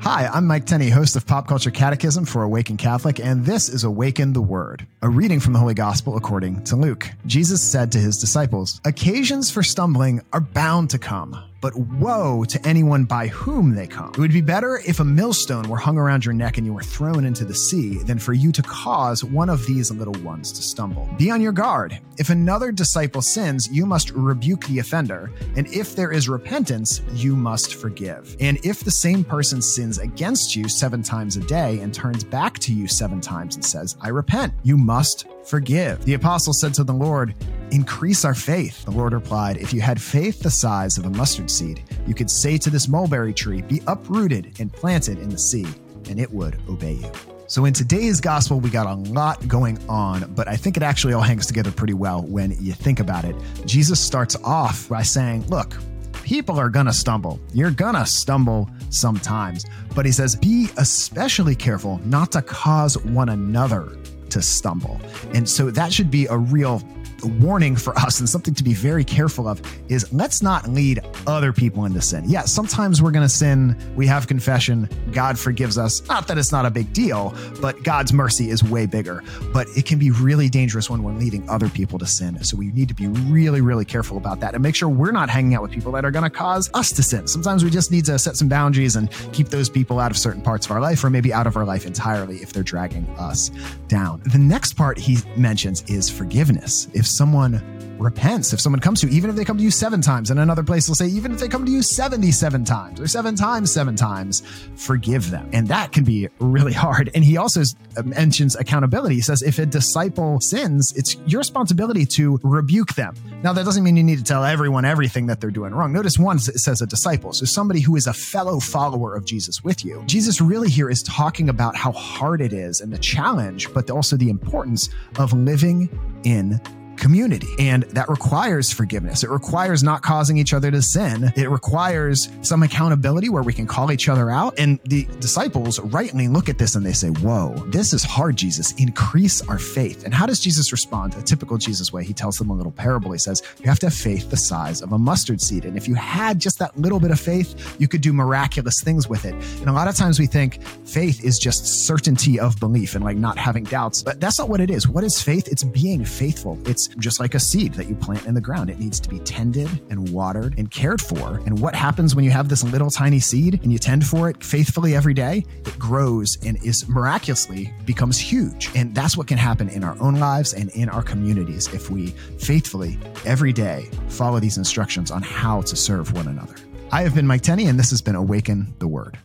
Hi, I'm Mike Tenney, host of Pop Culture Catechism for Awaken Catholic, and this is Awaken the Word, a reading from the Holy Gospel according to Luke. Jesus said to his disciples, Occasions for stumbling are bound to come but woe to anyone by whom they come. It would be better if a millstone were hung around your neck and you were thrown into the sea than for you to cause one of these little ones to stumble. Be on your guard. If another disciple sins, you must rebuke the offender, and if there is repentance, you must forgive. And if the same person sins against you seven times a day and turns back to you seven times and says, I repent, you must forgive. The apostle said to the Lord, Increase our faith. The Lord replied, If you had faith the size of a mustard seed, you could say to this mulberry tree, Be uprooted and planted in the sea, and it would obey you. So, in today's gospel, we got a lot going on, but I think it actually all hangs together pretty well when you think about it. Jesus starts off by saying, Look, people are gonna stumble. You're gonna stumble sometimes. But he says, Be especially careful not to cause one another to stumble. And so that should be a real warning for us and something to be very careful of is let's not lead other people into sin. Yeah, sometimes we're going to sin. We have confession. God forgives us. Not that it's not a big deal, but God's mercy is way bigger. But it can be really dangerous when we're leading other people to sin. So we need to be really, really careful about that and make sure we're not hanging out with people that are going to cause us to sin. Sometimes we just need to set some boundaries and keep those people out of certain parts of our life or maybe out of our life entirely if they're dragging us down. The next part he mentions is forgiveness. If someone repents, if someone comes to you, even if they come to you seven times, and another place They'll say, even if they come to you 77 times or seven times, seven times, forgive them. And that can be really hard. And he also uh, mentions accountability. He says, if a disciple sins, it's your responsibility to rebuke them. Now, that doesn't mean you need to tell everyone everything that they're doing wrong. Notice one, it says a disciple. So somebody who is a fellow follower of Jesus with you. Jesus really here is talking about how hard it is and the challenge, but also the importance of living in community. And that requires forgiveness. It requires not causing each other to sin. It requires some accountability where we can call each other out. And the disciples rightly look at this and they say, Whoa, this is hard, Jesus. Increase our faith. And how does Jesus respond? A typical Jesus way. He tells them a little parable. He says, You have to have faith the size of a mustard seed. And if you had just that little bit of faith, you could do miraculous things with it. And a lot of times we think faith is just certainty of belief and like not having doubts. But that's not what it is. What is faith? It's being faithful. It's just like a seed that you plant in the ground. It needs to be tended and watered and cared for. And what happens when you have this little tiny seed and you tend for it faithfully every day? It grows and is miraculously becomes huge. And that's what can happen in our own lives and in our communities if we faithfully every day follow these instructions on how to serve one another. I have been Mike Tenney, and this has been Awaken the Word.